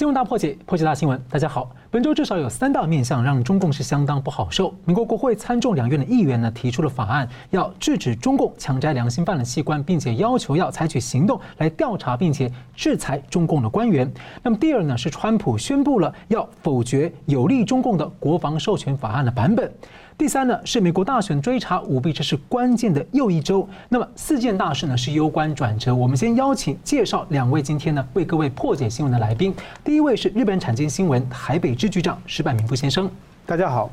新闻大破解，破解大新闻。大家好，本周至少有三大面向让中共是相当不好受。美国国会参众两院的议员呢提出了法案，要制止中共强摘良心犯的器官，并且要求要采取行动来调查并且制裁中共的官员。那么第二呢是川普宣布了要否决有利中共的国防授权法案的版本。第三呢是美国大选追查舞弊，这是关键的又一周。那么四件大事呢是攸关转折。我们先邀请介绍两位今天呢为各位破解新闻的来宾。第一位是日本产经新闻台北支局长石柏明夫先生，大家好。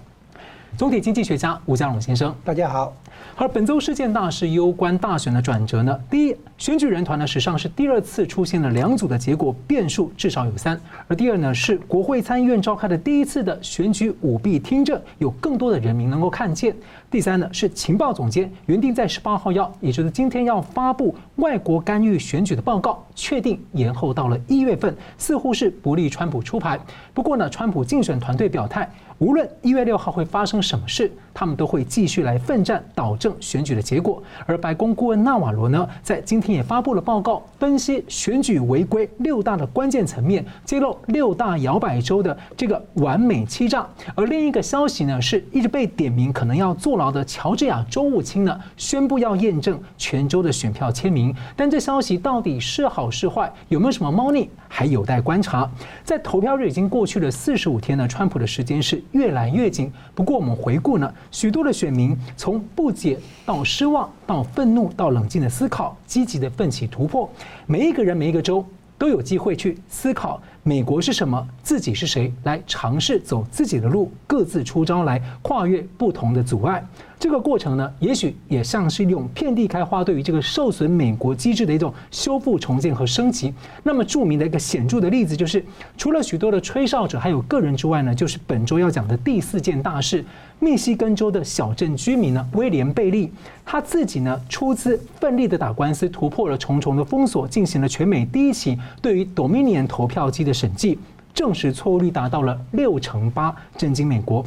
总体经济学家吴家龙先生，大家好。而本周事件大事攸关大选的转折呢？第一，选举人团呢史上是第二次出现了两组的结果变数，至少有三。而第二呢，是国会参议院召开的第一次的选举舞弊听证，有更多的人民能够看见。第三呢，是情报总监原定在十八号要，也就是今天要发布外国干预选举的报告，确定延后到了一月份，似乎是不利川普出牌。不过呢，川普竞选团队表态。无论一月六号会发生什么事，他们都会继续来奋战，导正选举的结果。而白宫顾问纳瓦罗呢，在今天也发布了报告，分析选举违规六大的关键层面，揭露六大摇摆州的这个完美欺诈。而另一个消息呢，是一直被点名可能要坐牢的乔治亚州务卿呢，宣布要验证全州的选票签名。但这消息到底是好是坏，有没有什么猫腻，还有待观察。在投票日已经过去了四十五天呢，川普的时间是。越来越紧。不过我们回顾呢，许多的选民从不解到失望，到愤怒，到冷静的思考，积极的奋起突破。每一个人，每一个州都有机会去思考美国是什么，自己是谁，来尝试走自己的路，各自出招来跨越不同的阻碍。这个过程呢，也许也像是用遍地开花对于这个受损美国机制的一种修复重建和升级。那么著名的一个显著的例子就是，除了许多的吹哨者还有个人之外呢，就是本周要讲的第四件大事。密西根州的小镇居民呢，威廉贝利他自己呢出资奋力的打官司，突破了重重的封锁，进行了全美第一起对于 Dominion 投票机的审计，证实错误率达到了六成八，震惊美国。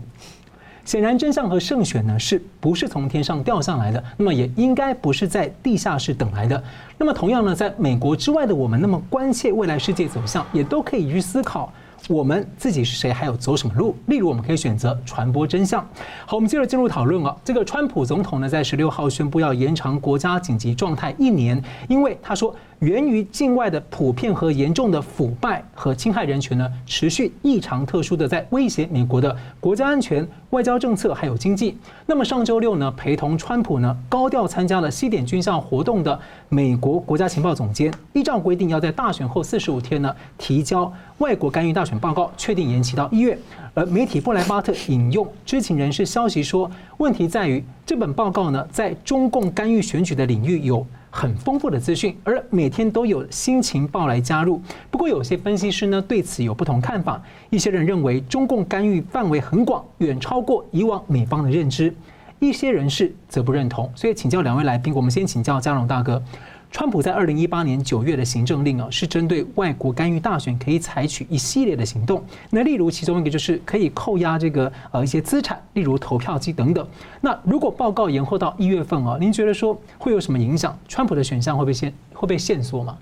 显然，真相和胜选呢，是不是从天上掉下来的？那么也应该不是在地下室等来的。那么同样呢，在美国之外的我们，那么关切未来世界走向，也都可以去思考。我们自己是谁，还有走什么路？例如，我们可以选择传播真相。好，我们接着进入讨论啊。这个川普总统呢，在十六号宣布要延长国家紧急状态一年，因为他说。源于境外的普遍和严重的腐败和侵害人权呢，持续异常特殊的在威胁美国的国家安全、外交政策还有经济。那么上周六呢，陪同川普呢高调参加了西点军校活动的美国国家情报总监，依照规定要在大选后四十五天呢提交外国干预大选报告，确定延期到一月。而媒体布莱巴特引用知情人士消息说，问题在于这本报告呢在中共干预选举的领域有。很丰富的资讯，而每天都有新情报来加入。不过，有些分析师呢对此有不同看法。一些人认为中共干预范围很广，远超过以往美方的认知；一些人士则不认同。所以，请教两位来宾，我们先请教佳龙大哥。川普在二零一八年九月的行政令啊，是针对外国干预大选可以采取一系列的行动。那例如其中一个就是可以扣押这个呃一些资产，例如投票机等等。那如果报告延后到一月份啊，您觉得说会有什么影响？川普的选项会被限会被限缩吗？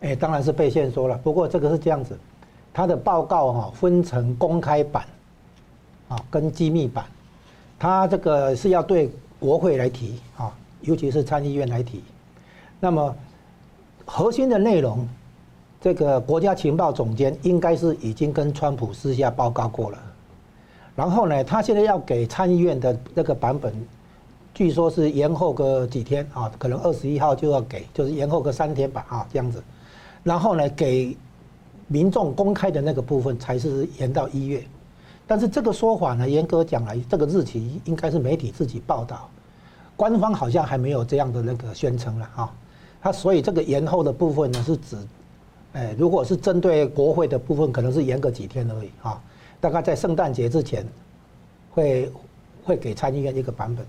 哎，当然是被限缩了。不过这个是这样子，他的报告哈分成公开版啊跟机密版，他这个是要对国会来提啊，尤其是参议院来提。那么，核心的内容，这个国家情报总监应该是已经跟川普私下报告过了。然后呢，他现在要给参议院的那个版本，据说是延后个几天啊，可能二十一号就要给，就是延后个三天吧啊，这样子。然后呢，给民众公开的那个部分才是延到一月。但是这个说法呢，严格讲来，这个日期应该是媒体自己报道，官方好像还没有这样的那个宣称了啊。它所以这个延后的部分呢，是指，哎，如果是针对国会的部分，可能是延个几天而已啊。大概在圣诞节之前，会会给参议院一个版本。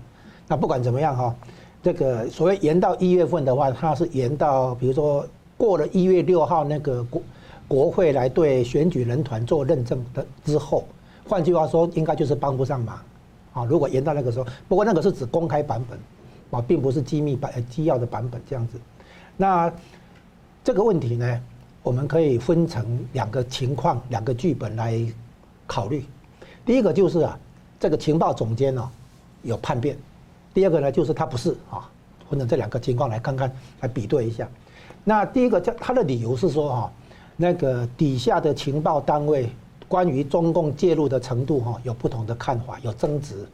那不管怎么样哈，这个所谓延到一月份的话，它是延到比如说过了一月六号那个国国会来对选举人团做认证的之后，换句话说，应该就是帮不上忙啊。如果延到那个时候，不过那个是指公开版本啊，并不是机密版、机要的版本这样子。那这个问题呢，我们可以分成两个情况、两个剧本来考虑。第一个就是啊，这个情报总监呢有叛变；第二个呢就是他不是啊，分成这两个情况来看看，来比对一下。那第一个叫他的理由是说哈，那个底下的情报单位关于中共介入的程度哈有不同的看法，有争执。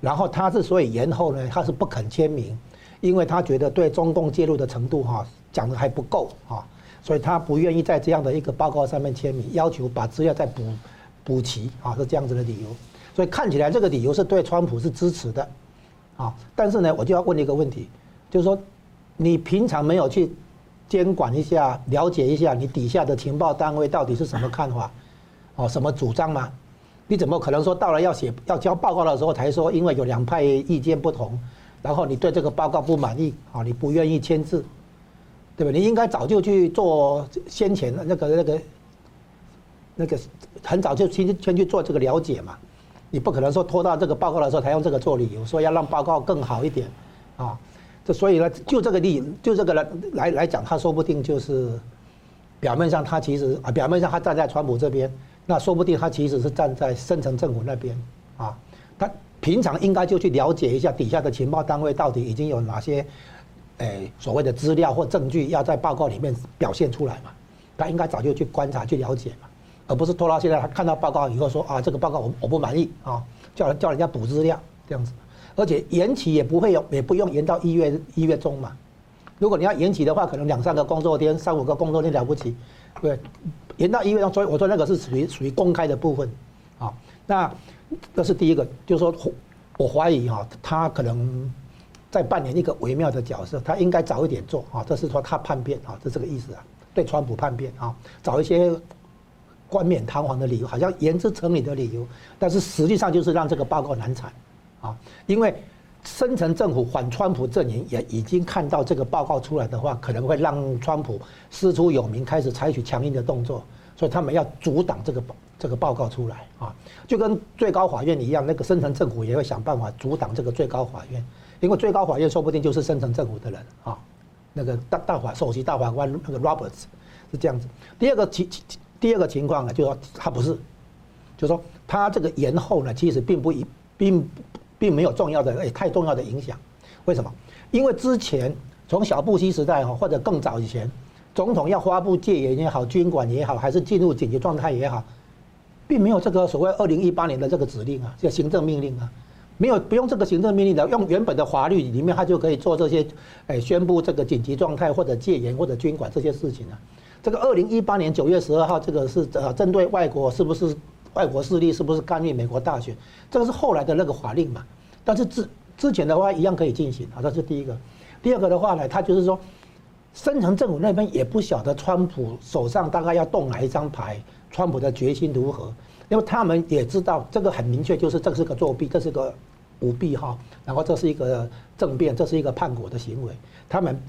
然后他之所以延后呢，他是不肯签名，因为他觉得对中共介入的程度哈讲的还不够啊，所以他不愿意在这样的一个报告上面签名，要求把资料再补补齐啊，是这样子的理由。所以看起来这个理由是对川普是支持的啊，但是呢，我就要问一个问题，就是说你平常没有去。监管一下，了解一下你底下的情报单位到底是什么看法，哦，什么主张吗？你怎么可能说到了要写要交报告的时候才说，因为有两派意见不同，然后你对这个报告不满意，啊，你不愿意签字，对吧？你应该早就去做先前的那个那个那个很早就先先去做这个了解嘛，你不可能说拖到这个报告的时候才用这个做理由，说要让报告更好一点，啊。这所以呢，就这个例，就这个来来来讲，他说不定就是表面上他其实啊，表面上他站在川普这边，那说不定他其实是站在深层政府那边啊。平常应该就去了解一下底下的情报单位到底已经有哪些，诶所谓的资料或证据要在报告里面表现出来嘛。他应该早就去观察去了解嘛，而不是拖到现在他看到报告以后说啊，这个报告我我不满意啊，叫人叫人家补资料这样子。而且延期也不会有，也不用延到一月一月中嘛。如果你要延期的话，可能两三个工作天、三五个工作天了不起，对，延到一月中，所以我说那个是属于属于公开的部分，啊，那这是第一个，就是说，我怀疑哈，他可能在扮演一个微妙的角色，他应该早一点做啊，这是说他叛变啊，这这个意思啊，对川普叛变啊，找一些冠冕堂皇的理由，好像言之成理的理由，但是实际上就是让这个报告难产。啊，因为深层政府反川普阵营也已经看到这个报告出来的话，可能会让川普师出有名，开始采取强硬的动作，所以他们要阻挡这个这个报告出来啊，就跟最高法院一样，那个深层政府也会想办法阻挡这个最高法院，因为最高法院说不定就是深层政府的人啊，那个大大法首席大法官那个 Roberts 是这样子。第二个情第二个情况呢，就是说他不是，就是说他这个延后呢，其实并不一并。并没有重要的诶，太重要的影响。为什么？因为之前从小布希时代哈，或者更早以前，总统要发布戒严也好，军管也好，还是进入紧急状态也好，并没有这个所谓二零一八年的这个指令啊，叫行政命令啊，没有不用这个行政命令的，用原本的法律里面，他就可以做这些诶，宣布这个紧急状态或者戒严或者军管这些事情啊。这个二零一八年九月十二号，这个是呃针对外国是不是？外国势力是不是干预美国大选？这个是后来的那个法令嘛。但是之之前的话一样可以进行啊，这是第一个。第二个的话呢，他就是说，深层政府那边也不晓得川普手上大概要动哪一张牌，川普的决心如何？因为他们也知道这个很明确，就是这是个作弊，这是个舞弊哈。然后这是一个政变，这是一个叛国的行为。他们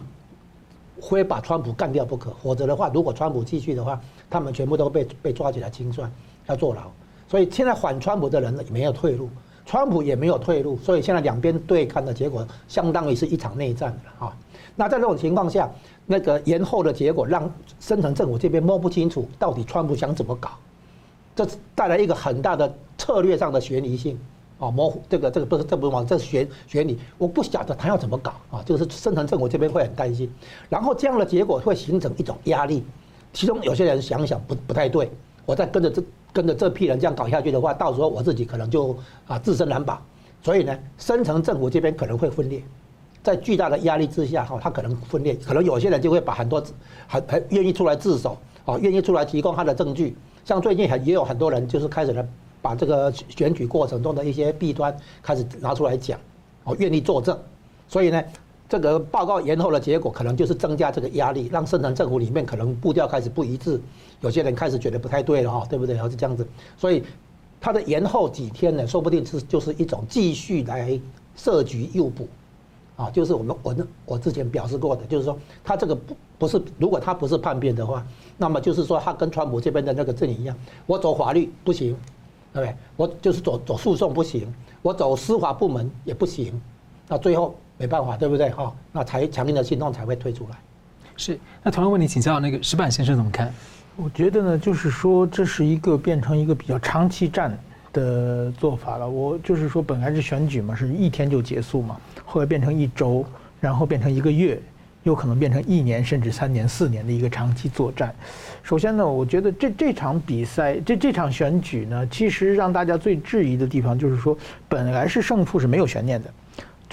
非把川普干掉不可，否则的话，如果川普继续的话，他们全部都被被抓起来清算。要坐牢，所以现在反川普的人呢也没有退路，川普也没有退路，所以现在两边对抗的结果相当于是一场内战啊。那在这种情况下，那个延后的结果让深层政府这边摸不清楚到底川普想怎么搞，这带来一个很大的策略上的悬疑性啊，模糊这个这个不是这不是这是悬悬疑，我不晓得他要怎么搞啊，就是深层政府这边会很担心，然后这样的结果会形成一种压力，其中有些人想想不不太对，我再跟着这。跟着这批人这样搞下去的话，到时候我自己可能就啊自身难保，所以呢，深层政府这边可能会分裂，在巨大的压力之下哈，他可能分裂，可能有些人就会把很多很很愿意出来自首啊，愿意出来提供他的证据，像最近很也有很多人就是开始呢，把这个选举过程中的一些弊端开始拿出来讲，哦，愿意作证，所以呢。这个报告延后的结果，可能就是增加这个压力，让深层政府里面可能步调开始不一致，有些人开始觉得不太对了哈，对不对？然后是这样子，所以它的延后几天呢，说不定是就是一种继续来设局诱捕，啊，就是我们我我之前表示过的，就是说他这个不不是，如果他不是叛变的话，那么就是说他跟川普这边的那个阵营一样，我走法律不行，对不对？我就是走走诉讼不行，我走司法部门也不行，那最后。没办法，对不对？哈，那才强硬的行动才会推出来。是。那同样问你请教那个石板先生怎么看？我觉得呢，就是说这是一个变成一个比较长期战的做法了。我就是说，本来是选举嘛，是一天就结束嘛，后来变成一周，然后变成一个月，有可能变成一年甚至三年、四年的一个长期作战。首先呢，我觉得这这场比赛，这这场选举呢，其实让大家最质疑的地方就是说，本来是胜负是没有悬念的，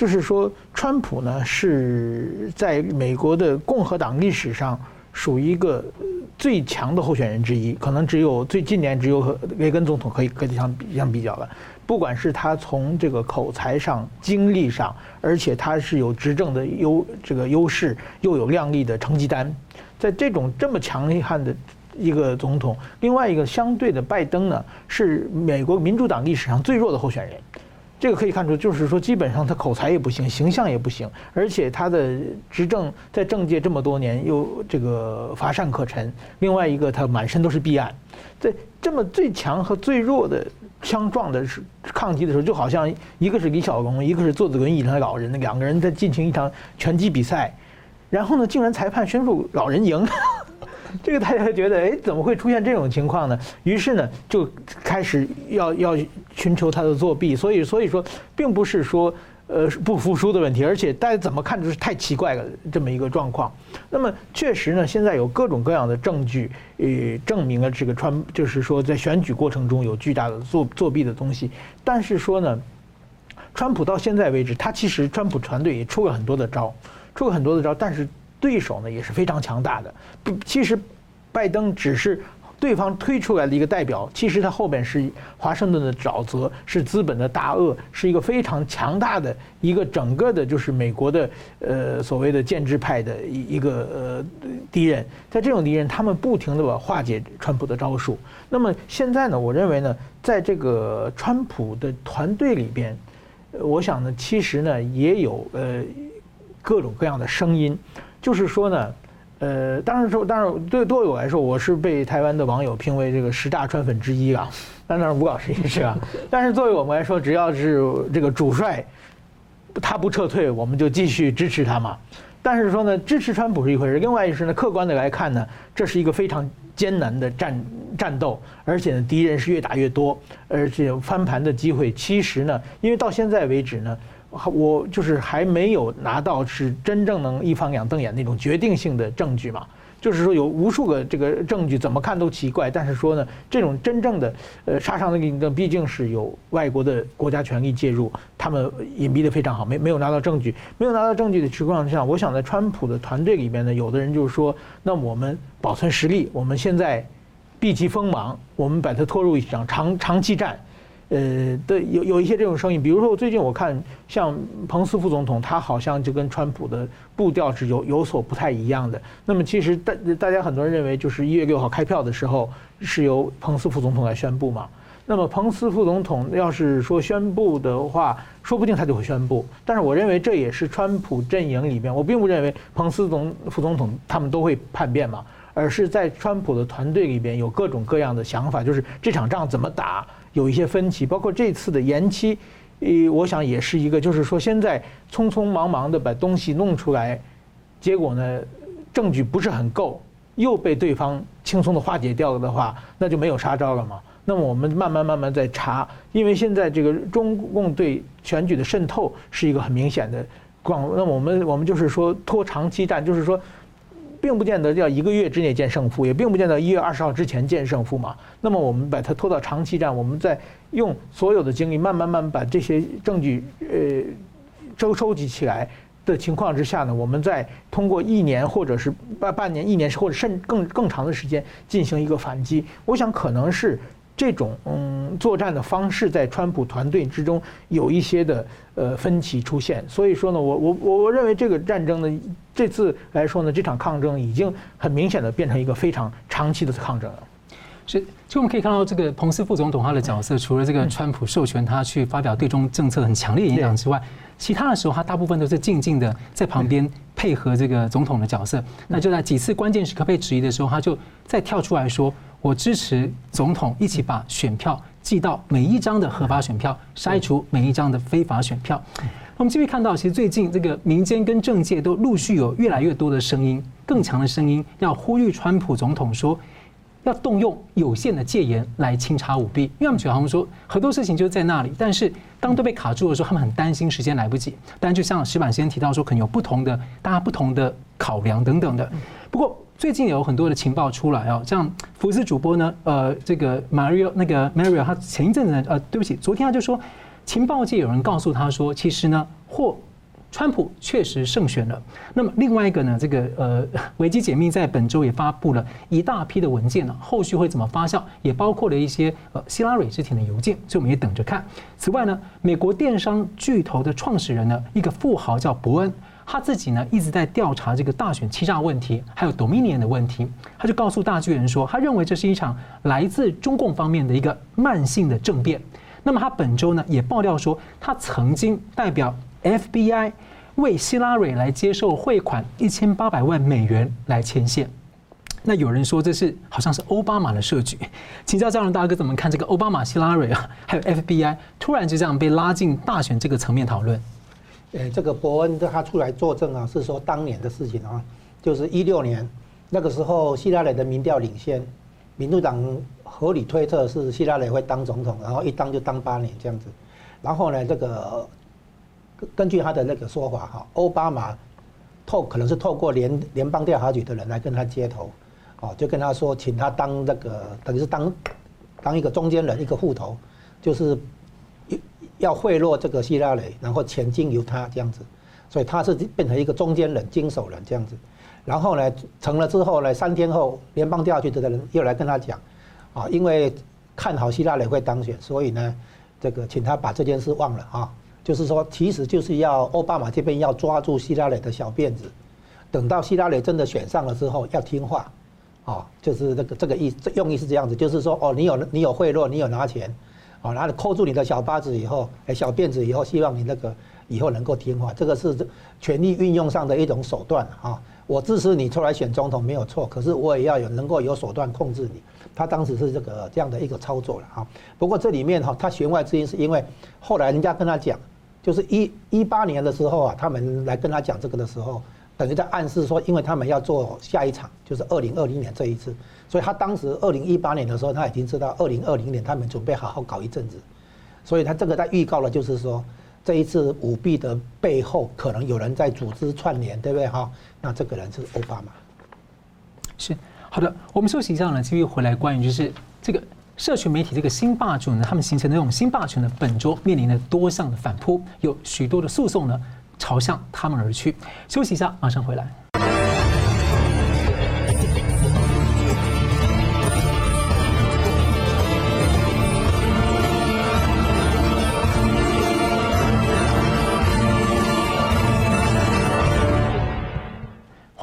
就是说，川普呢是在美国的共和党历史上属于一个。最强的候选人之一，可能只有最近年只有和雷根总统可以可以相比相比较了。不管是他从这个口才上、经历上，而且他是有执政的优这个优势，又有亮丽的成绩单，在这种这么强悍的一个总统，另外一个相对的拜登呢，是美国民主党历史上最弱的候选人。这个可以看出，就是说，基本上他口才也不行，形象也不行，而且他的执政在政界这么多年又这个乏善可陈。另外一个，他满身都是弊案，在这么最强和最弱的相撞的是抗击的时候，就好像一个是李小龙，一个是坐着轮椅的老人，那两个人在进行一场拳击比赛，然后呢，竟然裁判宣布老人赢。这个大家觉得，哎，怎么会出现这种情况呢？于是呢，就开始要要寻求他的作弊。所以，所以说，并不是说呃不服输的问题，而且大家怎么看就是太奇怪了这么一个状况。那么，确实呢，现在有各种各样的证据，呃，证明了这个川就是说在选举过程中有巨大的作作弊的东西。但是说呢，川普到现在为止，他其实川普团队也出了很多的招，出了很多的招，但是。对手呢也是非常强大的。不，其实拜登只是对方推出来的一个代表，其实他后边是华盛顿的沼泽，是资本的大鳄，是一个非常强大的一个整个的，就是美国的呃所谓的建制派的一一个呃敌人。在这种敌人，他们不停地化解川普的招数。那么现在呢，我认为呢，在这个川普的团队里边，我想呢，其实呢也有呃各种各样的声音。就是说呢，呃，当然说，当然对对我来说，我是被台湾的网友评为这个十大川粉之一啊。当然吴老师也是啊。但是作为我们来说，只要是这个主帅，他不撤退，我们就继续支持他嘛。但是说呢，支持川普是一回事，另外一是呢，客观的来看呢，这是一个非常艰难的战战斗，而且呢，敌人是越打越多，而且翻盘的机会，其实呢，因为到现在为止呢。我就是还没有拿到是真正能一翻两瞪眼那种决定性的证据嘛，就是说有无数个这个证据怎么看都奇怪，但是说呢，这种真正的呃杀伤力的毕竟是有外国的国家权力介入，他们隐蔽的非常好，没没有拿到证据，没有拿到证据的情况下，我想在川普的团队里面呢，有的人就是说，那我们保存实力，我们现在避其锋芒，我们把它拖入一场长长期战。呃，对，有有一些这种声音，比如说我最近我看像彭斯副总统，他好像就跟川普的步调是有有所不太一样的。那么其实大大家很多人认为，就是一月六号开票的时候是由彭斯副总统来宣布嘛。那么彭斯副总统要是说宣布的话，说不定他就会宣布。但是我认为这也是川普阵营里边，我并不认为彭斯总副总统他们都会叛变嘛，而是在川普的团队里边有各种各样的想法，就是这场仗怎么打。有一些分歧，包括这次的延期，呃，我想也是一个，就是说现在匆匆忙忙的把东西弄出来，结果呢，证据不是很够，又被对方轻松的化解掉了的话，那就没有杀招了嘛。那么我们慢慢慢慢在查，因为现在这个中共对选举的渗透是一个很明显的广，那我们我们就是说拖长期战，就是说。并不见得要一个月之内见胜负，也并不见得一月二十号之前见胜负嘛。那么我们把它拖到长期战，我们在用所有的精力，慢慢慢慢把这些证据呃收收集起来的情况之下呢，我们再通过一年或者是半半年、一年或者甚更更长的时间进行一个反击。我想可能是。这种嗯作战的方式在川普团队之中有一些的呃分歧出现，所以说呢，我我我我认为这个战争呢，这次来说呢，这场抗争已经很明显的变成一个非常长期的抗争了。是，就我们可以看到这个彭斯副总统他的角色，除了这个川普授权他去发表对中政策很强烈影响之外，其他的时候他大部分都是静静的在旁边配合这个总统的角色。那就在几次关键时刻被质疑的时候，他就再跳出来说。我支持总统一起把选票寄到每一张的合法选票，筛除每一张的非法选票。我们继续看到，其实最近这个民间跟政界都陆续有越来越多的声音，更强的声音，要呼吁川普总统说，要动用有限的戒严来清查舞弊。因为他们觉得好像说很多事情就在那里，但是当都被卡住的时候，他们很担心时间来不及。但就像石板先提到说，可能有不同的大家不同的考量等等的。不过最近有很多的情报出来哦，像福斯主播呢，呃，这个 Mario 那个 Mario 他前一阵子呢，呃，对不起，昨天他就说情报界有人告诉他说，其实呢或。川普确实胜选了。那么另外一个呢，这个呃，维基解密在本周也发布了一大批的文件呢，后续会怎么发酵，也包括了一些呃希拉蕊之前的邮件，所以我们也等着看。此外呢，美国电商巨头的创始人呢，一个富豪叫伯恩，他自己呢一直在调查这个大选欺诈问题，还有 Dominion 的问题。他就告诉大巨人说，他认为这是一场来自中共方面的一个慢性的政变。那么他本周呢也爆料说，他曾经代表。FBI 为希拉蕊来接受汇款一千八百万美元来牵线，那有人说这是好像是奥巴马的设局，请教张荣大哥怎么看这个奥巴马、希拉蕊啊，还有 FBI 突然就这样被拉进大选这个层面讨论？呃，这个伯恩他出来作证啊，是说当年的事情啊，就是一六年那个时候希拉蕊的民调领先，民主党合理推测是希拉蕊会当总统，然后一当就当八年这样子，然后呢这个。根据他的那个说法，哈，奥巴马透可能是透过联联邦调查局的人来跟他接头，哦，就跟他说，请他当那个等于是当当一个中间人，一个户头，就是要贿赂这个希拉里，然后钱经由他这样子，所以他是变成一个中间人、经手人这样子。然后呢，成了之后呢，三天后联邦调查局的人又来跟他讲，啊，因为看好希拉里会当选，所以呢，这个请他把这件事忘了啊。就是说，其实就是要奥巴马这边要抓住希拉里的小辫子，等到希拉里真的选上了之后，要听话，哦，就是这个这个意思，用意是这样子，就是说，哦，你有你有贿赂，你有拿钱，哦，然后扣住你的小巴子以后，哎，小辫子以后，希望你那个以后能够听话，这个是权力运用上的一种手段啊。我支持你出来选总统没有错，可是我也要有能够有手段控制你。他当时是这个这样的一个操作了哈。不过这里面哈，他弦外之音是因为后来人家跟他讲。就是一一八年的时候啊，他们来跟他讲这个的时候，等于在暗示说，因为他们要做下一场，就是二零二零年这一次，所以他当时二零一八年的时候，他已经知道二零二零年他们准备好好搞一阵子，所以他这个在预告了，就是说这一次舞弊的背后可能有人在组织串联，对不对哈？那这个人是奥巴马。是好的，我们休息一下呢，继续回来关于就是这个。社群媒体这个新霸主呢，他们形成的这种新霸权呢，本周面临着多项的反扑，有许多的诉讼呢朝向他们而去。休息一下，马上回来。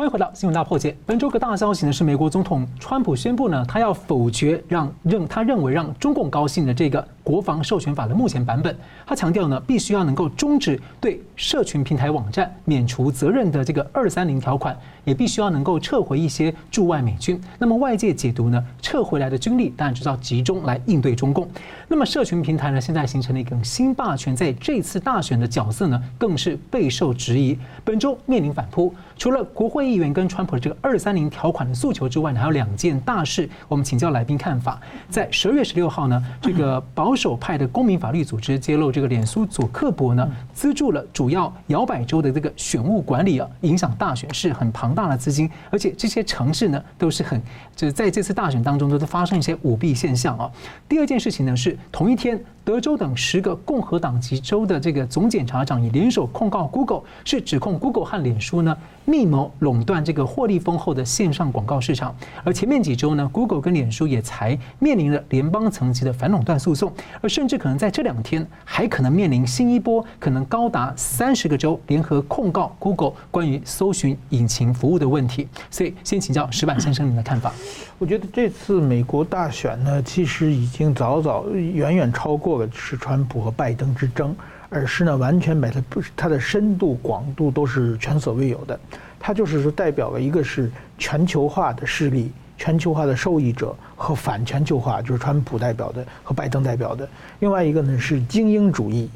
回到新闻大破解。本周个大消息呢，是美国总统川普宣布呢，他要否决让认他认为让中共高兴的这个国防授权法的目前版本。他强调呢，必须要能够终止对社群平台网站免除责任的这个二三零条款，也必须要能够撤回一些驻外美军。那么外界解读呢，撤回来的军力当然就是要集中来应对中共。那么社群平台呢，现在形成了一个新霸权，在这次大选的角色呢，更是备受质疑。本周面临反扑，除了国会。议员跟川普的这个二三零条款的诉求之外呢，还有两件大事，我们请教来宾看法。在十二月十六号呢，这个保守派的公民法律组织揭露，这个脸书佐克伯呢资助了主要摇摆州的这个选务管理啊，影响大选是很庞大的资金，而且这些城市呢都是很就是在这次大选当中都是发生一些舞弊现象啊。第二件事情呢是同一天。德州等十个共和党籍州的这个总检察长也联手控告 Google，是指控 Google 和脸书呢密谋垄断这个获利丰厚的线上广告市场。而前面几周呢，Google 跟脸书也才面临了联邦层级的反垄断诉讼，而甚至可能在这两天还可能面临新一波，可能高达三十个州联合控告 Google 关于搜寻引擎服务的问题。所以，先请教石板先生您的看法。我觉得这次美国大选呢，其实已经早早远远超过了。是川普和拜登之争，而是呢完全把它不是它的深度广度都是前所未有的。它就是说代表了一个是全球化的势力，全球化的受益者和反全球化，就是川普代表的和拜登代表的。另外一个呢是精英主义，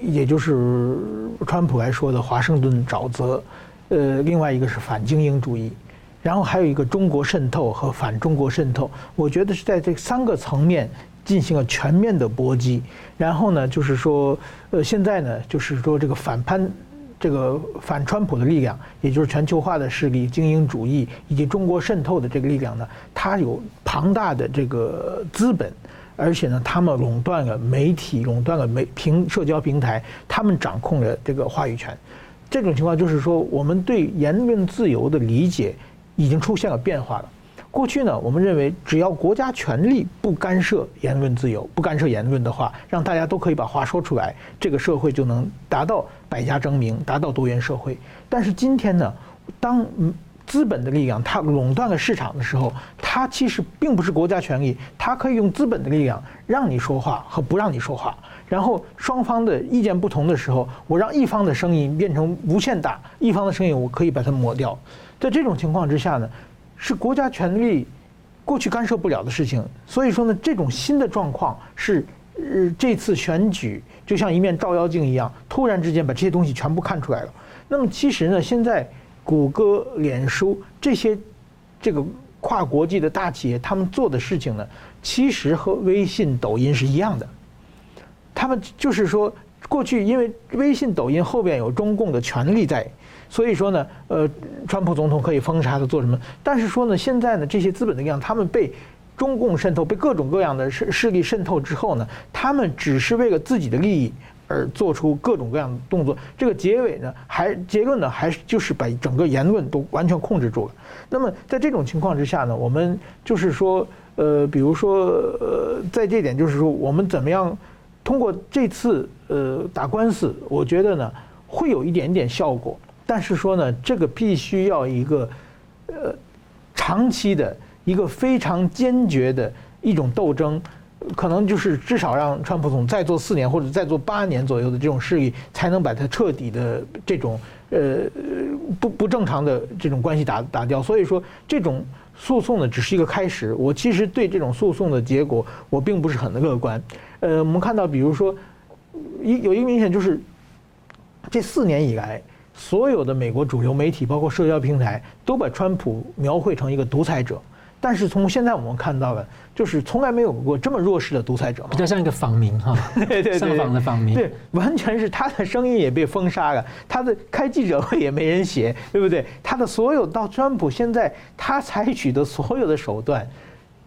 也就是川普来说的华盛顿沼泽。呃，另外一个是反精英主义，然后还有一个中国渗透和反中国渗透。我觉得是在这三个层面进行了全面的搏击。然后呢，就是说，呃，现在呢，就是说这个反潘。这个反川普的力量，也就是全球化的势力、精英主义以及中国渗透的这个力量呢，它有庞大的这个资本，而且呢，他们垄断了媒体，垄断了媒平社交平台，他们掌控了这个话语权。这种情况就是说，我们对言论自由的理解已经出现了变化了。过去呢，我们认为只要国家权力不干涉言论自由，不干涉言论的话，让大家都可以把话说出来，这个社会就能达到百家争鸣，达到多元社会。但是今天呢，当资本的力量它垄断了市场的时候，它其实并不是国家权力，它可以用资本的力量让你说话和不让你说话。然后双方的意见不同的时候，我让一方的声音变成无限大，一方的声音我可以把它抹掉。在这种情况之下呢，是国家权力过去干涉不了的事情，所以说呢，这种新的状况是，呃，这次选举就像一面照妖镜一样，突然之间把这些东西全部看出来了。那么其实呢，现在谷歌、脸书这些这个跨国际的大企业，他们做的事情呢，其实和微信、抖音是一样的。他们就是说，过去因为微信、抖音后边有中共的权力在。所以说呢，呃，川普总统可以封杀他做什么？但是说呢，现在呢，这些资本的力量，他们被中共渗透，被各种各样的势势力渗透之后呢，他们只是为了自己的利益而做出各种各样的动作。这个结尾呢，还结论呢，还是就是把整个言论都完全控制住了。那么在这种情况之下呢，我们就是说，呃，比如说，呃，在这点就是说，我们怎么样通过这次呃打官司，我觉得呢，会有一点点效果。但是说呢，这个必须要一个，呃，长期的一个非常坚决的一种斗争，可能就是至少让川普总再做四年或者再做八年左右的这种势力，才能把他彻底的这种呃不不正常的这种关系打打掉。所以说，这种诉讼呢，只是一个开始。我其实对这种诉讼的结果，我并不是很乐观。呃，我们看到，比如说，一有一个明显就是，这四年以来。所有的美国主流媒体，包括社交平台，都把川普描绘成一个独裁者。但是从现在我们看到的，就是从来没有过这么弱势的独裁者，比较像一个访民哈，对对，上访的访民，对，完全是他的声音也被封杀了，他的开记者会也没人写，对不对？他的所有到川普现在他采取的所有的手段，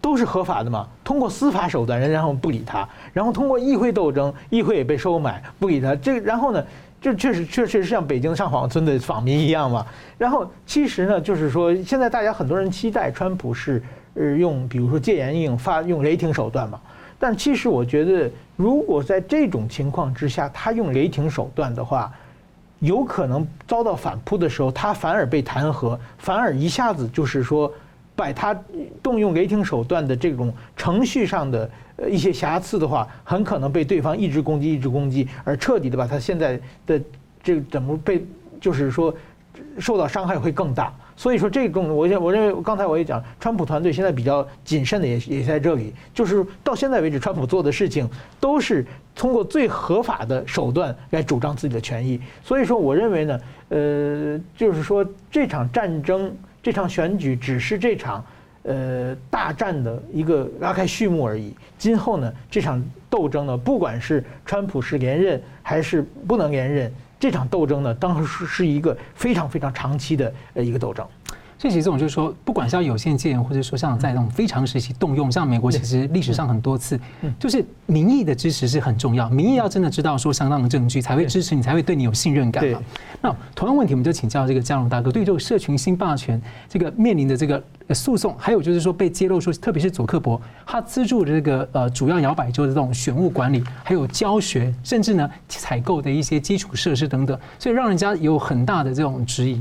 都是合法的嘛？通过司法手段，人然后不理他，然后通过议会斗争，议会也被收买，不理他。这然后呢？这确实确确实像北京上访村的访民一样嘛。然后其实呢，就是说现在大家很多人期待川普是呃用比如说戒严令发用雷霆手段嘛。但其实我觉得，如果在这种情况之下，他用雷霆手段的话，有可能遭到反扑的时候，他反而被弹劾，反而一下子就是说。把他动用雷霆手段的这种程序上的呃一些瑕疵的话，很可能被对方一直攻击，一直攻击，而彻底的把他现在的这个怎么被就是说受到伤害会更大。所以说这种我我认为刚才我也讲，川普团队现在比较谨慎的也也在这里，就是到现在为止，川普做的事情都是通过最合法的手段来主张自己的权益。所以说我认为呢，呃，就是说这场战争。这场选举只是这场，呃，大战的一个拉开序幕而已。今后呢，这场斗争呢，不管是川普是连任还是不能连任，这场斗争呢，当然是是一个非常非常长期的呃一个斗争。所以其实这种就是说，不管是要有限戒严，或者说像在那种非常时期动用，像美国其实历史上很多次，就是民意的支持是很重要。民意要真的知道说相当的证据，才会支持你，才会对你有信任感嘛。那同样问题，我们就请教这个佳龙大哥，对于这个社群新霸权这个面临的这个诉讼，还有就是说被揭露说，特别是佐克伯他资助的这个呃主要摇摆州的这种选务管理，还有教学，甚至呢采购的一些基础设施等等，所以让人家有很大的这种质疑。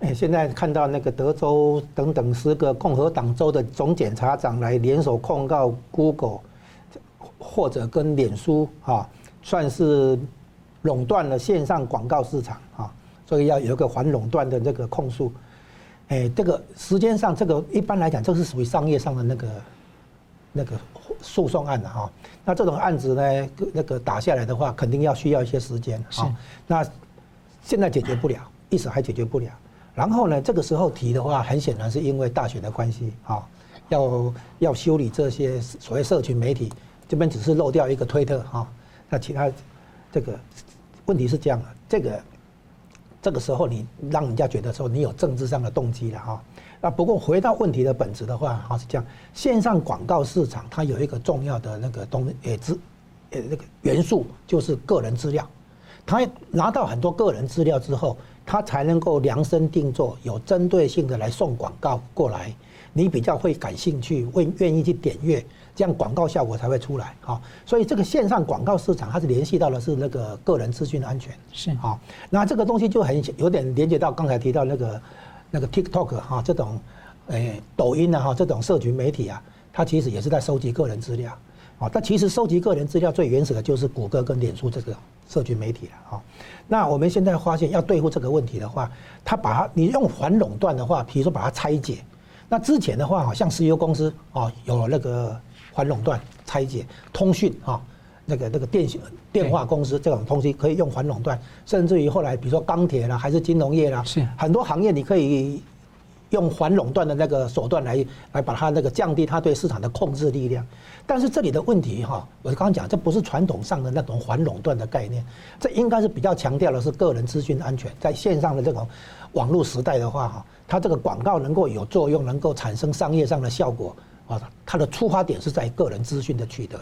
哎，现在看到那个德州等等十个共和党州的总检察长来联手控告 Google，或者跟脸书哈，算是垄断了线上广告市场啊，所以要有一个反垄断的这个控诉。哎，这个时间上，这个一般来讲，这是属于商业上的那个那个诉讼案的哈。那这种案子呢，那个打下来的话，肯定要需要一些时间啊。那现在解决不了。一时还解决不了。然后呢，这个时候提的话，很显然是因为大选的关系啊，要要修理这些所谓社群媒体，这边只是漏掉一个推特哈，那其他这个问题是这样的，这个这个时候你让人家觉得说你有政治上的动机了哈。那不过回到问题的本质的话，哈是这样，线上广告市场它有一个重要的那个东诶资呃那个元素，就是个人资料。他拿到很多个人资料之后，他才能够量身定做，有针对性的来送广告过来，你比较会感兴趣，会愿意去点阅，这样广告效果才会出来。哈，所以这个线上广告市场，它是联系到的是那个个人资讯安全。是哈，那这个东西就很有点连接到刚才提到那个。那个 TikTok 哈，这种，诶，抖音啊哈，这种社群媒体啊，它其实也是在收集个人资料，啊，但其实收集个人资料最原始的就是谷歌跟脸书这个社群媒体了哈。那我们现在发现要对付这个问题的话，它把它你用反垄断的话，比如说把它拆解，那之前的话好像石油公司啊有那个反垄断拆解，通讯啊。那个那个电信电话公司这种东西可以用反垄断，甚至于后来比如说钢铁啦，还是金融业啦，是很多行业你可以用反垄断的那个手段来来把它那个降低它对市场的控制力量。但是这里的问题哈，我刚刚讲这不是传统上的那种反垄断的概念，这应该是比较强调的是个人资讯安全。在线上的这种网络时代的话哈，它这个广告能够有作用，能够产生商业上的效果啊，它的出发点是在个人资讯的取得。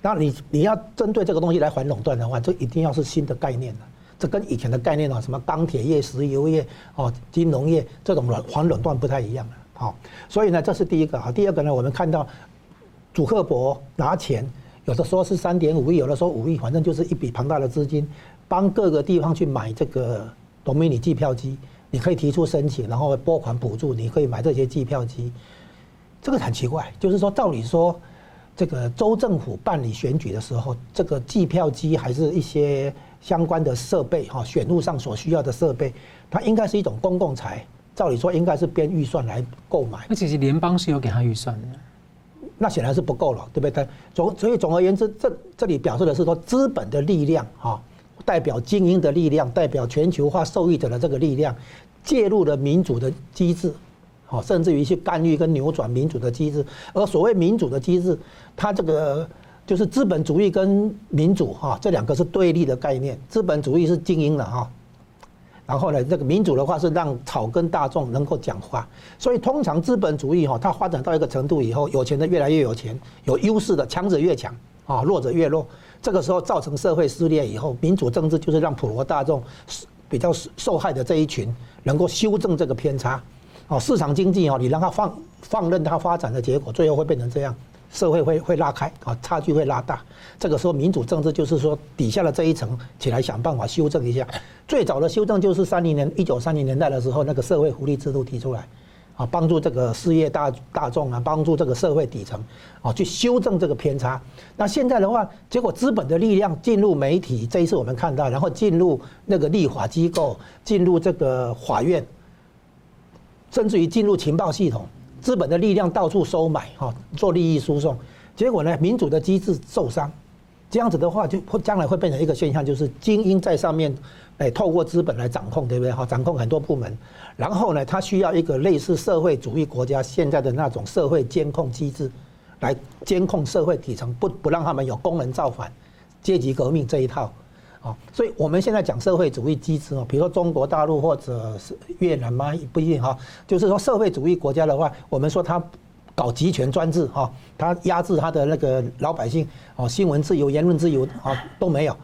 那你你要针对这个东西来反垄断的话，这一定要是新的概念了。这跟以前的概念啊，什么钢铁业、石油业、哦金融业这种反垄断不太一样了。好，所以呢，这是第一个啊。第二个呢，我们看到主克伯拿钱，有的说是三点五亿，有的说五亿，反正就是一笔庞大的资金，帮各个地方去买这个 Domini 计票机。你可以提出申请，然后拨款补助，你可以买这些计票机。这个很奇怪，就是说，照理说。这个州政府办理选举的时候，这个计票机还是一些相关的设备哈，选路上所需要的设备，它应该是一种公共财，照理说应该是编预算来购买。那其实联邦是有给他预算的，那显然是不够了，对不对？总所以总而言之，这这里表示的是说，资本的力量哈，代表精英的力量，代表全球化受益者的这个力量，介入了民主的机制。好，甚至于去干预跟扭转民主的机制，而所谓民主的机制，它这个就是资本主义跟民主哈，这两个是对立的概念。资本主义是精英的哈，然后呢，这个民主的话是让草根大众能够讲话。所以通常资本主义哈，它发展到一个程度以后，有钱的越来越有钱，有优势的强者越强啊，弱者越弱。这个时候造成社会撕裂以后，民主政治就是让普罗大众比较受害的这一群能够修正这个偏差。哦，市场经济哦，你让它放放任它发展的结果，最后会变成这样，社会会会拉开啊，差距会拉大。这个时候，民主政治就是说，底下的这一层起来想办法修正一下。最早的修正就是三零年一九三零年代的时候，那个社会福利制度提出来，啊，帮助这个事业大大众啊，帮助这个社会底层啊，去修正这个偏差。那现在的话，结果资本的力量进入媒体，这一次我们看到，然后进入那个立法机构，进入这个法院。甚至于进入情报系统，资本的力量到处收买，哈，做利益输送，结果呢，民主的机制受伤，这样子的话，就会将来会变成一个现象，就是精英在上面，哎，透过资本来掌控，对不对？哈，掌控很多部门，然后呢，他需要一个类似社会主义国家现在的那种社会监控机制，来监控社会底层，不不让他们有工人造反、阶级革命这一套。啊，所以我们现在讲社会主义机制哦，比如说中国大陆或者是越南嘛，不一定哈。就是说社会主义国家的话，我们说他搞集权专制哈，他压制他的那个老百姓哦，新闻自由、言论自由啊都没有。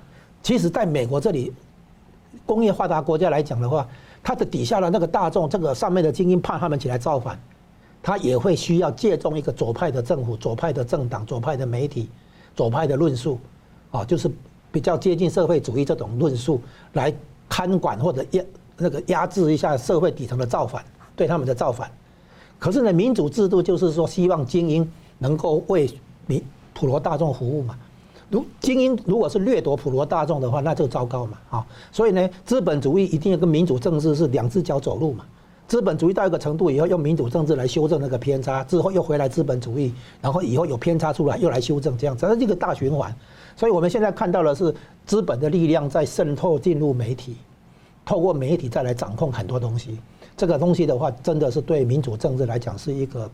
其实在美国这里，工业发达国家来讲的话，他的底下的那个大众，这个上面的精英怕他们起来造反，他也会需要借重一个左派的政府、左派的政党、左派的媒体、左派的论述啊，就是。比较接近社会主义这种论述来看管或者压那个压制一下社会底层的造反，对他们的造反。可是呢，民主制度就是说希望精英能够为民普罗大众服务嘛。如精英如果是掠夺普罗大众的话，那就糟糕嘛。啊，所以呢，资本主义一定要跟民主政治是两只脚走路嘛。资本主义到一个程度以后，用民主政治来修正那个偏差，之后又回来资本主义，然后以后有偏差出来又来修正，这样子，这是一个大循环。所以我们现在看到的是资本的力量在渗透进入媒体，透过媒体再来掌控很多东西。这个东西的话，真的是对民主政治来讲是一个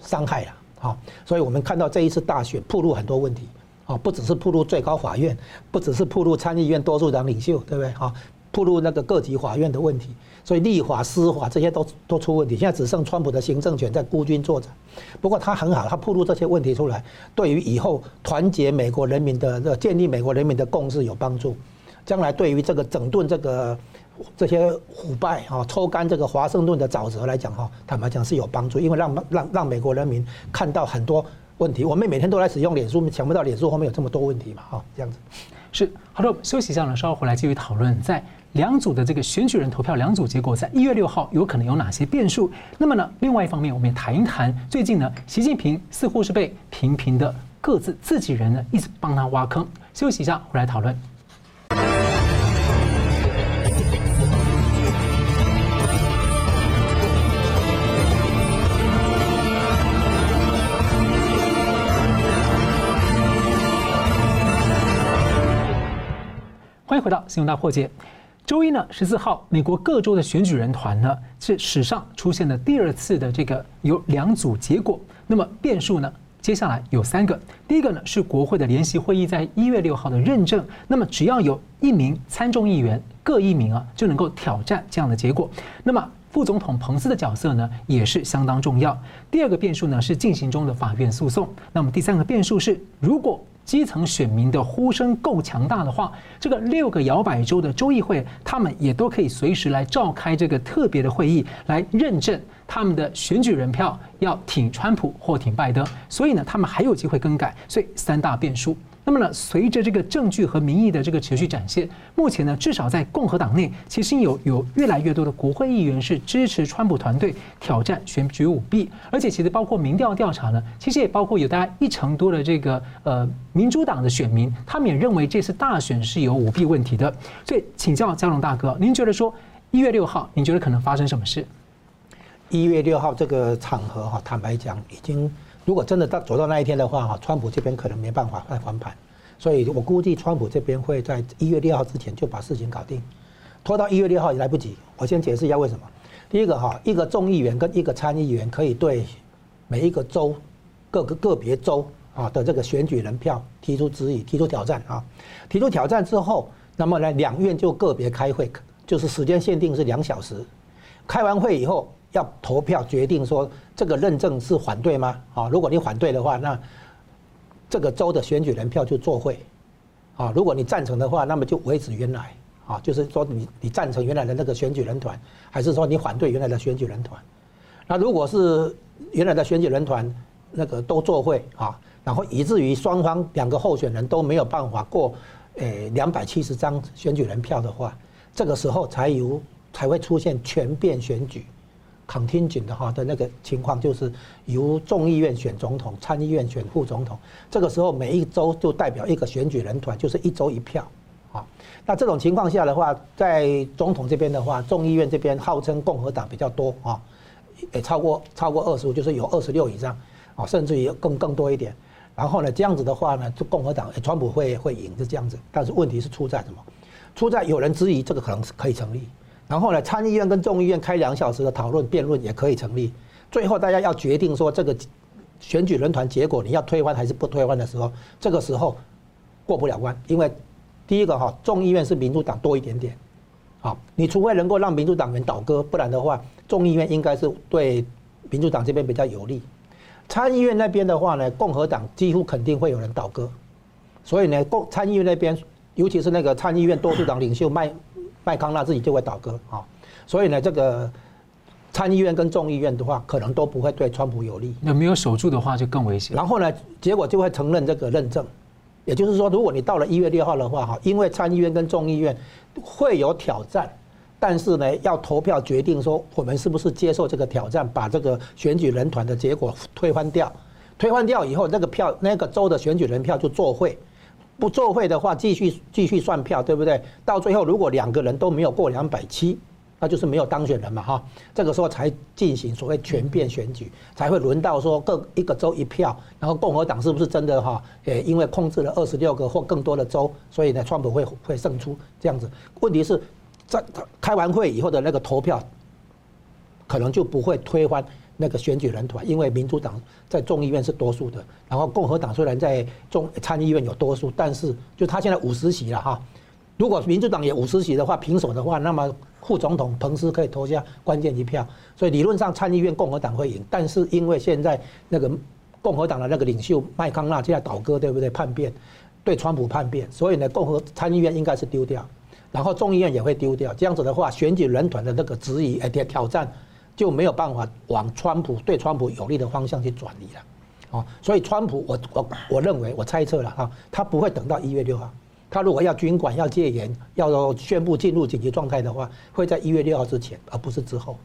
伤害了。好，所以我们看到这一次大选，暴露很多问题。啊，不只是暴露最高法院，不只是暴露参议院多数党领袖，对不对？啊，暴露那个各级法院的问题。所以立法、司法这些都都出问题。现在只剩川普的行政权在孤军作战。不过他很好，他暴露这些问题出来，对于以后团结美国人民的、建立美国人民的共识有帮助。将来对于这个整顿这个这些腐败啊，抽干这个华盛顿的沼泽来讲哈，坦白讲是有帮助，因为让让让美国人民看到很多问题。我们每天都在使用脸书，想不到脸书后面有这么多问题嘛？哈，这样子。是好的，休息一下呢，稍后回来继续讨论。在两组的这个选举人投票两组结果，在一月六号有可能有哪些变数？那么呢，另外一方面，我们也谈一谈最近呢，习近平似乎是被频频的各自自己人呢一直帮他挖坑。休息一下，回来讨论。欢迎回到新闻大破解。周一呢，十四号，美国各州的选举人团呢，是史上出现的第二次的这个有两组结果。那么变数呢，接下来有三个。第一个呢，是国会的联席会议在一月六号的认证。那么只要有一名参众议员各一名啊，就能够挑战这样的结果。那么副总统彭斯的角色呢，也是相当重要。第二个变数呢，是进行中的法院诉讼。那么第三个变数是，如果基层选民的呼声够强大的话，这个六个摇摆州的州议会，他们也都可以随时来召开这个特别的会议，来认证他们的选举人票要挺川普或挺拜登。所以呢，他们还有机会更改。所以三大变数。那么呢，随着这个证据和民意的这个持续展现，目前呢，至少在共和党内，其实有有越来越多的国会议员是支持川普团队挑战选举舞弊，而且其实包括民调调查呢，其实也包括有大概一成多的这个呃民主党的选民，他们也认为这次大选是有舞弊问题的。所以请教嘉龙大哥，您觉得说一月六号，您觉得可能发生什么事？一月六号这个场合哈，坦白讲已经。如果真的到走到那一天的话，哈，川普这边可能没办法再翻盘，所以我估计川普这边会在一月六号之前就把事情搞定，拖到一月六号也来不及。我先解释一下为什么。第一个哈，一个众议员跟一个参议员可以对每一个州各个个别州啊的这个选举人票提出质疑、提出挑战啊。提出挑战之后，那么呢，两院就个别开会，就是时间限定是两小时。开完会以后。要投票决定说这个认证是反对吗？啊，如果你反对的话，那这个州的选举人票就作废。啊，如果你赞成的话，那么就维持原来。啊，就是说你你赞成原来的那个选举人团，还是说你反对原来的选举人团？那如果是原来的选举人团那个都作废啊，然后以至于双方两个候选人都没有办法过诶两百七十张选举人票的话，这个时候才有才会出现全变选举。Contingent 的哈的那个情况就是由众议院选总统，参议院选副总统。这个时候每一州就代表一个选举人团，就是一周一票啊。那这种情况下的话，在总统这边的话，众议院这边号称共和党比较多啊，也超过超过二十五，就是有二十六以上啊，甚至于更更多一点。然后呢，这样子的话呢，就共和党川普会会赢，是这样子。但是问题是出在什么？出在有人质疑这个可能是可以成立。然后呢，参议院跟众议院开两小时的讨论辩论也可以成立。最后大家要决定说这个选举人团结果你要推翻还是不推翻的时候，这个时候过不了关，因为第一个哈，众议院是民主党多一点点，好，你除非能够让民主党员倒戈，不然的话，众议院应该是对民主党这边比较有利。参议院那边的话呢，共和党几乎肯定会有人倒戈，所以呢，共参议院那边，尤其是那个参议院多数党领袖麦。麦康纳自己就会倒戈啊，所以呢，这个参议院跟众议院的话，可能都不会对川普有利。那没有守住的话，就更危险。然后呢，结果就会承认这个认证，也就是说，如果你到了一月六号的话，哈，因为参议院跟众议院会有挑战，但是呢，要投票决定说我们是不是接受这个挑战，把这个选举人团的结果推翻掉。推翻掉以后，那个票那个州的选举人票就作废。不作废的话，继续继续算票，对不对？到最后，如果两个人都没有过两百七，那就是没有当选人嘛，哈。这个时候才进行所谓全变选举，才会轮到说各一个州一票，然后共和党是不是真的哈？诶，因为控制了二十六个或更多的州，所以呢，川普会会胜出这样子。问题是，在开完会以后的那个投票，可能就不会推翻那个选举人团，因为民主党在众议院是多数的，然后共和党虽然在众参议院有多数，但是就他现在五十席了哈。如果民主党也五十席的话，平手的话，那么副总统彭斯可以投下关键一票，所以理论上参议院共和党会赢。但是因为现在那个共和党的那个领袖麦康纳现在倒戈，对不对？叛变，对川普叛变，所以呢，共和参议院应该是丢掉，然后众议院也会丢掉。这样子的话，选举人团的那个质疑而且挑战就没有办法往川普对川普有利的方向去转移了。哦，所以川普，我我我认为，我猜测了哈，他不会等到一月六号。他如果要军管、要戒严、要宣布进入紧急状态的话，会在一月六号之前，而不是之后。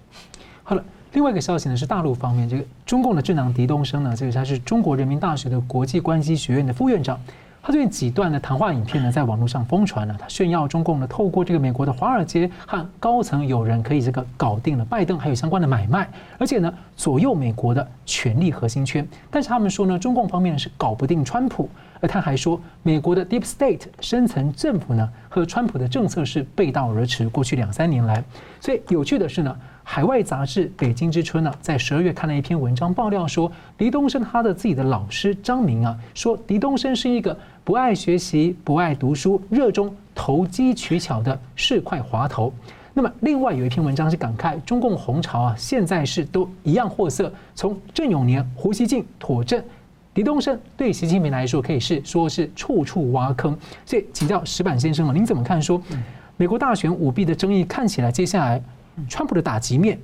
好了，另外一个消息呢是大陆方面，这个中共的智囊狄东升呢，这个他是中国人民大学的国际关系学院的副院长。他最近几段的谈话影片呢，在网络上疯传了。他炫耀中共呢，透过这个美国的华尔街和高层友人，可以这个搞定了拜登，还有相关的买卖，而且呢，左右美国的权力核心圈。但是他们说呢，中共方面是搞不定川普，而他还说，美国的 Deep State 深层政府呢，和川普的政策是背道而驰。过去两三年来，所以有趣的是呢。海外杂志《北京之春》呢，在十二月看了一篇文章，爆料说，狄东升他的自己的老师张明啊，说狄东升是一个不爱学习、不爱读书、热衷投机取巧的市侩滑头。那么，另外有一篇文章是感慨中共红潮啊，现在是都一样货色，从郑永年、胡锡进、妥正，狄东升对习近平来说可以是说是处处挖坑。所以，请教石板先生啊，您怎么看？说美国大选舞弊的争议看起来接下来。川普的打击面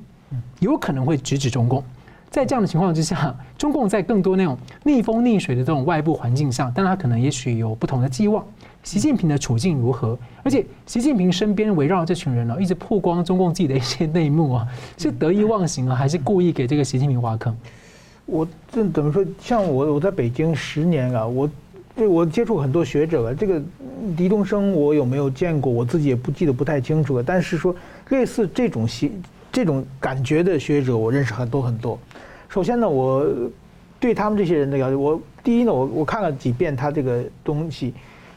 有可能会直指中共，在这样的情况之下，中共在更多那种逆风逆水的这种外部环境上，但他可能也许有不同的寄望。习近平的处境如何？而且习近平身边围绕这群人呢，一直曝光中共自己的一些内幕啊，是得意忘形啊，还是故意给这个习近平挖坑？我这怎么说？像我我在北京十年啊，我我接触很多学者啊，这个狄东升我有没有见过？我自己也不记得不太清楚了。但是说。类似这种习这种感觉的学者，我认识很多很多。首先呢，我对他们这些人的了解，我第一呢，我我看了几遍他这个东西，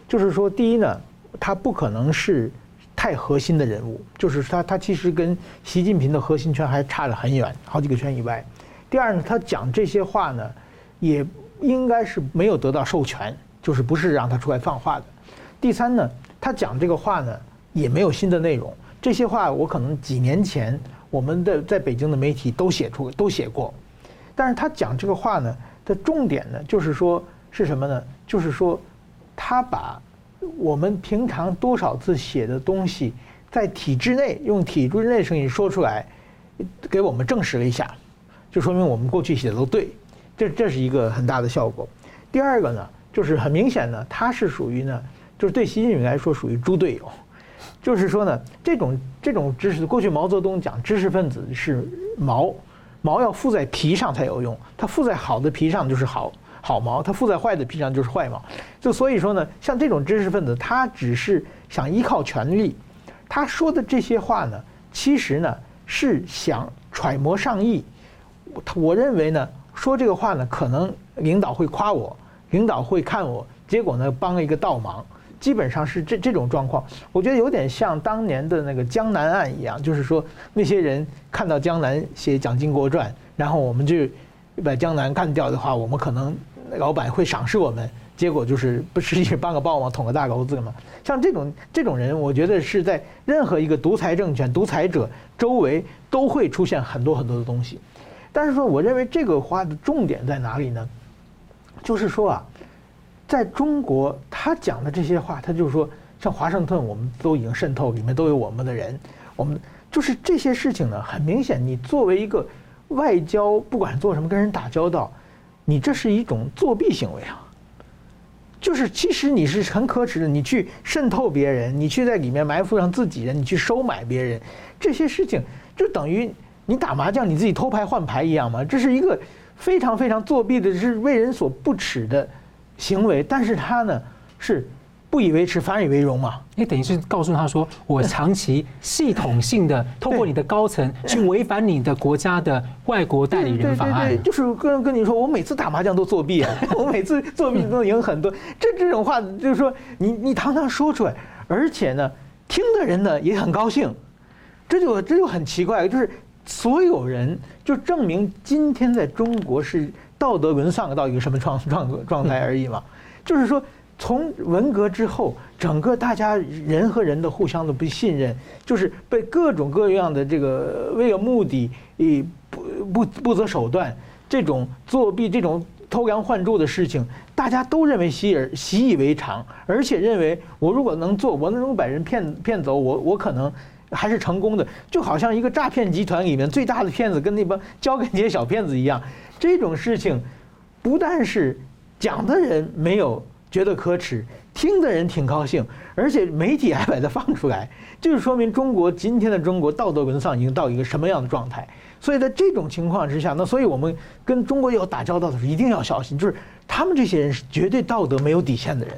就是说，第一呢，他不可能是太核心的人物，就是他他其实跟习近平的核心圈还差得很远，好几个圈以外。第二呢，他讲这些话呢，也应该是没有得到授权，就是不是让他出来放话的。第三呢，他讲这个话呢，也没有新的内容。这些话我可能几年前我们的在北京的媒体都写出都写过，但是他讲这个话呢的重点呢，就是说是什么呢？就是说他把我们平常多少次写的东西，在体制内用体制内声音说出来，给我们证实了一下，就说明我们过去写的都对，这这是一个很大的效果。第二个呢，就是很明显呢，他是属于呢，就是对习近平来说属于猪队友。就是说呢，这种这种知识，过去毛泽东讲知识分子是毛，毛要附在皮上才有用，它附在好的皮上就是好好毛，它附在坏的皮上就是坏毛。就所以说呢，像这种知识分子，他只是想依靠权力，他说的这些话呢，其实呢是想揣摩上意。我我认为呢，说这个话呢，可能领导会夸我，领导会看我，结果呢帮了一个倒忙。基本上是这这种状况，我觉得有点像当年的那个江南案一样，就是说那些人看到江南写《蒋经国传》，然后我们就把江南干掉的话，我们可能老板会赏识我们，结果就是不实际是帮个倒忙捅个大篓子嘛。像这种这种人，我觉得是在任何一个独裁政权、独裁者周围都会出现很多很多的东西。但是说，我认为这个话的重点在哪里呢？就是说啊。在中国，他讲的这些话，他就是说，像华盛顿，我们都已经渗透，里面都有我们的人，我们就是这些事情呢。很明显，你作为一个外交，不管做什么，跟人打交道，你这是一种作弊行为啊。就是其实你是很可耻的，你去渗透别人，你去在里面埋伏上自己人，你去收买别人，这些事情就等于你打麻将你自己偷牌换牌一样嘛。这是一个非常非常作弊的，是为人所不齿的。行为，但是他呢是不以为耻，反以为荣嘛？你等于是告诉他说，我长期系统性的透过你的高层去违反你的国家的外国代理人法案，就是跟跟你说，我每次打麻将都作弊啊，我每次作弊都赢很多。这这种话就是说，你你堂堂说出来，而且呢，听的人呢也很高兴，这就这就很奇怪，就是所有人就证明今天在中国是道德沦丧到一个什么状状状态而已嘛，就是说。从文革之后，整个大家人和人的互相的不信任，就是被各种各样的这个为了目的，以不不不择手段，这种作弊、这种偷梁换柱的事情，大家都认为习而习以为常，而且认为我如果能做，我能够把人骗骗走，我我可能还是成功的，就好像一个诈骗集团里面最大的骗子跟那帮交跟节小骗子一样，这种事情不但是讲的人没有。觉得可耻，听的人挺高兴，而且媒体还把它放出来，就是说明中国今天的中国道德沦丧已经到一个什么样的状态。所以在这种情况之下，那所以我们跟中国要打交道的时候一定要小心，就是他们这些人是绝对道德没有底线的人。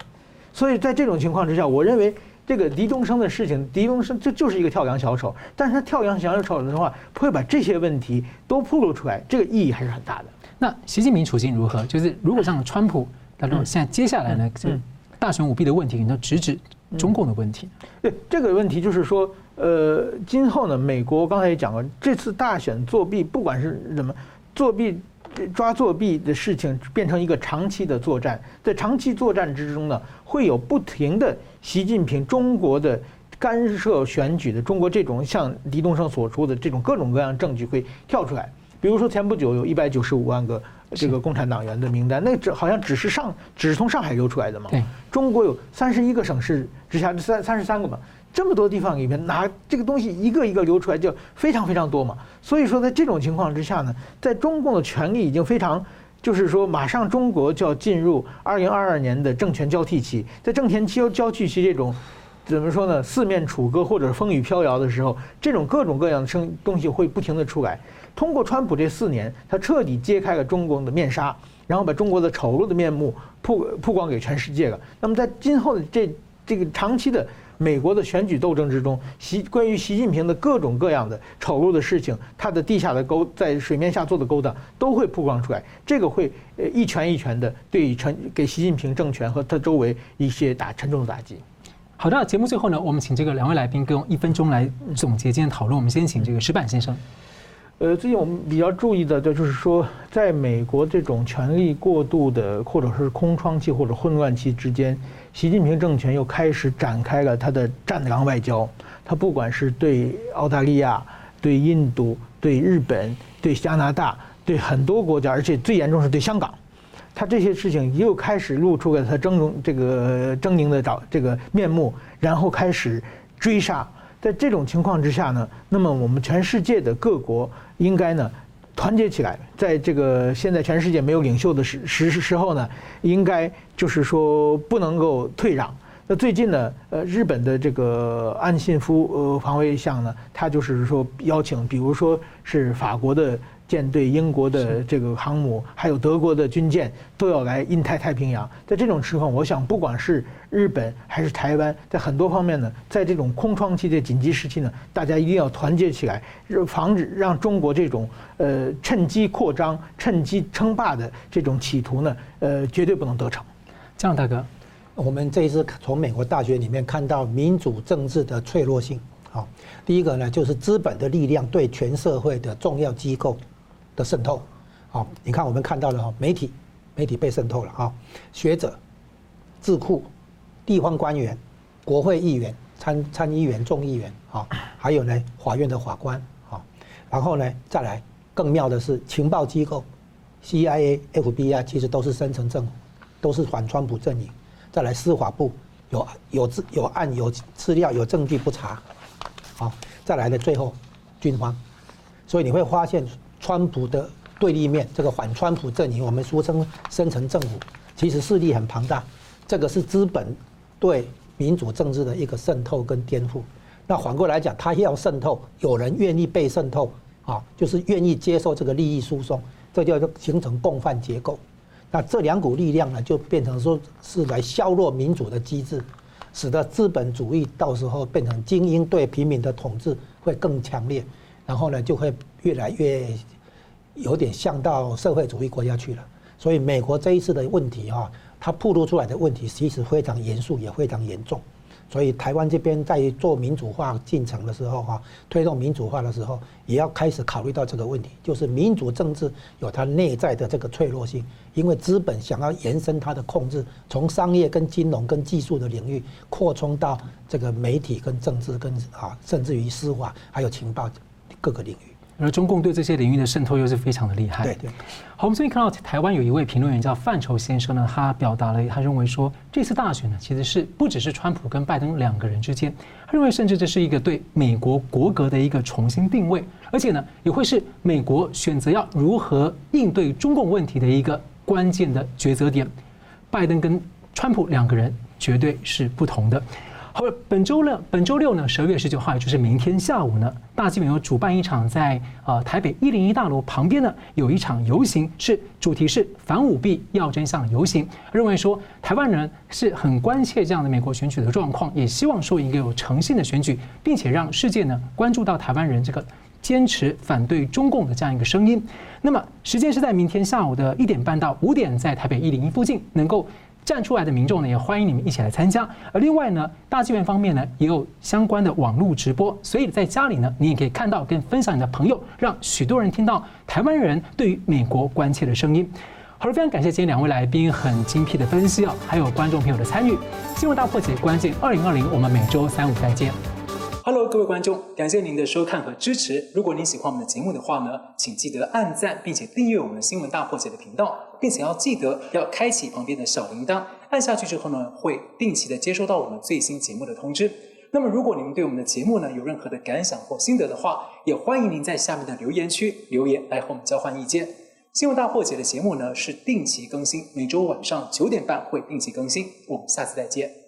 所以在这种情况之下，我认为这个狄东升的事情，狄东升就就是一个跳梁小丑，但是他跳梁小丑的话，会把这些问题都暴露出来，这个意义还是很大的。那习近平处境如何？就是如果像川普。那种现在接下来呢？就大选舞弊的问题，你都直指中共的问题。对这个问题，就是说，呃，今后呢，美国刚才也讲了，这次大选作弊，不管是怎么作弊、抓作弊的事情，变成一个长期的作战。在长期作战之中呢，会有不停的习近平中国的干涉选举的中国这种像狄东升所说的这种各种各样证据会跳出来。比如说，前不久有一百九十五万个。这个共产党员的名单，那只好像只是上，只是从上海流出来的嘛。对，中国有三十一个省市直辖三三十三个嘛，这么多地方里面拿这个东西一个一个流出来，就非常非常多嘛。所以说，在这种情况之下呢，在中共的权力已经非常，就是说，马上中国就要进入二零二二年的政权交替期，在政权交交替期这种。怎么说呢？四面楚歌或者风雨飘摇的时候，这种各种各样的声东西会不停的出来。通过川普这四年，他彻底揭开了中国的面纱，然后把中国的丑陋的面目曝曝光给全世界了。那么在今后的这这个长期的美国的选举斗争之中，习关于习近平的各种各样的丑陋的事情，他的地下的勾在水面下做的勾当都会曝光出来。这个会呃一拳一拳的对陈给习近平政权和他周围一些打沉重的打击。好的，节目最后呢，我们请这个两位来宾跟用一分钟来总结今天讨论。我们先请这个石板先生。呃，最近我们比较注意的，就是说，在美国这种权力过度的，或者是空窗期或者混乱期之间，习近平政权又开始展开了他的战狼外交。他不管是对澳大利亚、对印度、对日本、对加拿大、对很多国家，而且最严重是对香港。他这些事情又开始露出了他狰狞这个狰狞的找这个面目，然后开始追杀。在这种情况之下呢，那么我们全世界的各国应该呢团结起来，在这个现在全世界没有领袖的时时时候呢，应该就是说不能够退让。那最近呢，呃，日本的这个岸信夫呃防卫相呢，他就是说邀请，比如说是法国的。舰队、英国的这个航母，还有德国的军舰都要来印太太平洋。在这种情况，我想不管是日本还是台湾，在很多方面呢，在这种空窗期的紧急时期呢，大家一定要团结起来，防止让中国这种呃趁机扩张、趁机称霸的这种企图呢，呃，绝对不能得逞。这样，大哥，我们这一次从美国大学里面看到民主政治的脆弱性。好，第一个呢，就是资本的力量对全社会的重要机构。的渗透，好，你看我们看到了媒体，媒体被渗透了啊，学者、智库、地方官员、国会议员、参参议员、众议员啊，还有呢法院的法官啊，然后呢再来更妙的是情报机构，CIA、FBI 其实都是深层政府，都是反川普阵营。再来司法部有有资有案有资料有证据不查，好，再来呢最后军方，所以你会发现。川普的对立面，这个反川普阵营，我们俗称深层政府，其实势力很庞大。这个是资本对民主政治的一个渗透跟颠覆。那反过来讲，他要渗透，有人愿意被渗透啊，就是愿意接受这个利益输送，这叫做形成共犯结构。那这两股力量呢，就变成说是来削弱民主的机制，使得资本主义到时候变成精英对平民的统治会更强烈，然后呢，就会越来越。有点像到社会主义国家去了，所以美国这一次的问题哈，它暴露出来的问题其实非常严肃，也非常严重。所以台湾这边在做民主化进程的时候，哈，推动民主化的时候，也要开始考虑到这个问题，就是民主政治有它内在的这个脆弱性，因为资本想要延伸它的控制，从商业跟金融跟技术的领域扩充到这个媒体跟政治跟啊，甚至于司法还有情报各个领域。而中共对这些领域的渗透又是非常的厉害。对对。好，我们最近看到台湾有一位评论员叫范畴先生呢，他表达了他认为说，这次大选呢其实是不只是川普跟拜登两个人之间，他认为甚至这是一个对美国国格的一个重新定位，而且呢也会是美国选择要如何应对中共问题的一个关键的抉择点。拜登跟川普两个人绝对是不同的。好，本周六，本周六呢，十二月十九号，也就是明天下午呢，大纪元有主办一场在呃台北一零一大楼旁边呢，有一场游行，是主题是反舞弊要真相游行，认为说台湾人是很关切这样的美国选举的状况，也希望说一个有诚信的选举，并且让世界呢关注到台湾人这个坚持反对中共的这样一个声音。那么时间是在明天下午的一点半到五点，在台北一零一附近能够。站出来的民众呢，也欢迎你们一起来参加。而另外呢，大纪元方面呢，也有相关的网络直播，所以在家里呢，你也可以看到跟分享你的朋友，让许多人听到台湾人对于美国关切的声音。好了，非常感谢今天两位来宾很精辟的分析啊，还有观众朋友的参与。新闻大破解关键二零二零，我们每周三五再见。Hello，各位观众，感谢您的收看和支持。如果您喜欢我们的节目的话呢，请记得按赞，并且订阅我们新闻大破解的频道。并且要记得要开启旁边的小铃铛，按下去之后呢，会定期的接收到我们最新节目的通知。那么，如果您对我们的节目呢有任何的感想或心得的话，也欢迎您在下面的留言区留言来和我们交换意见。新闻大破解的节目呢是定期更新，每周晚上九点半会定期更新。我们下次再见。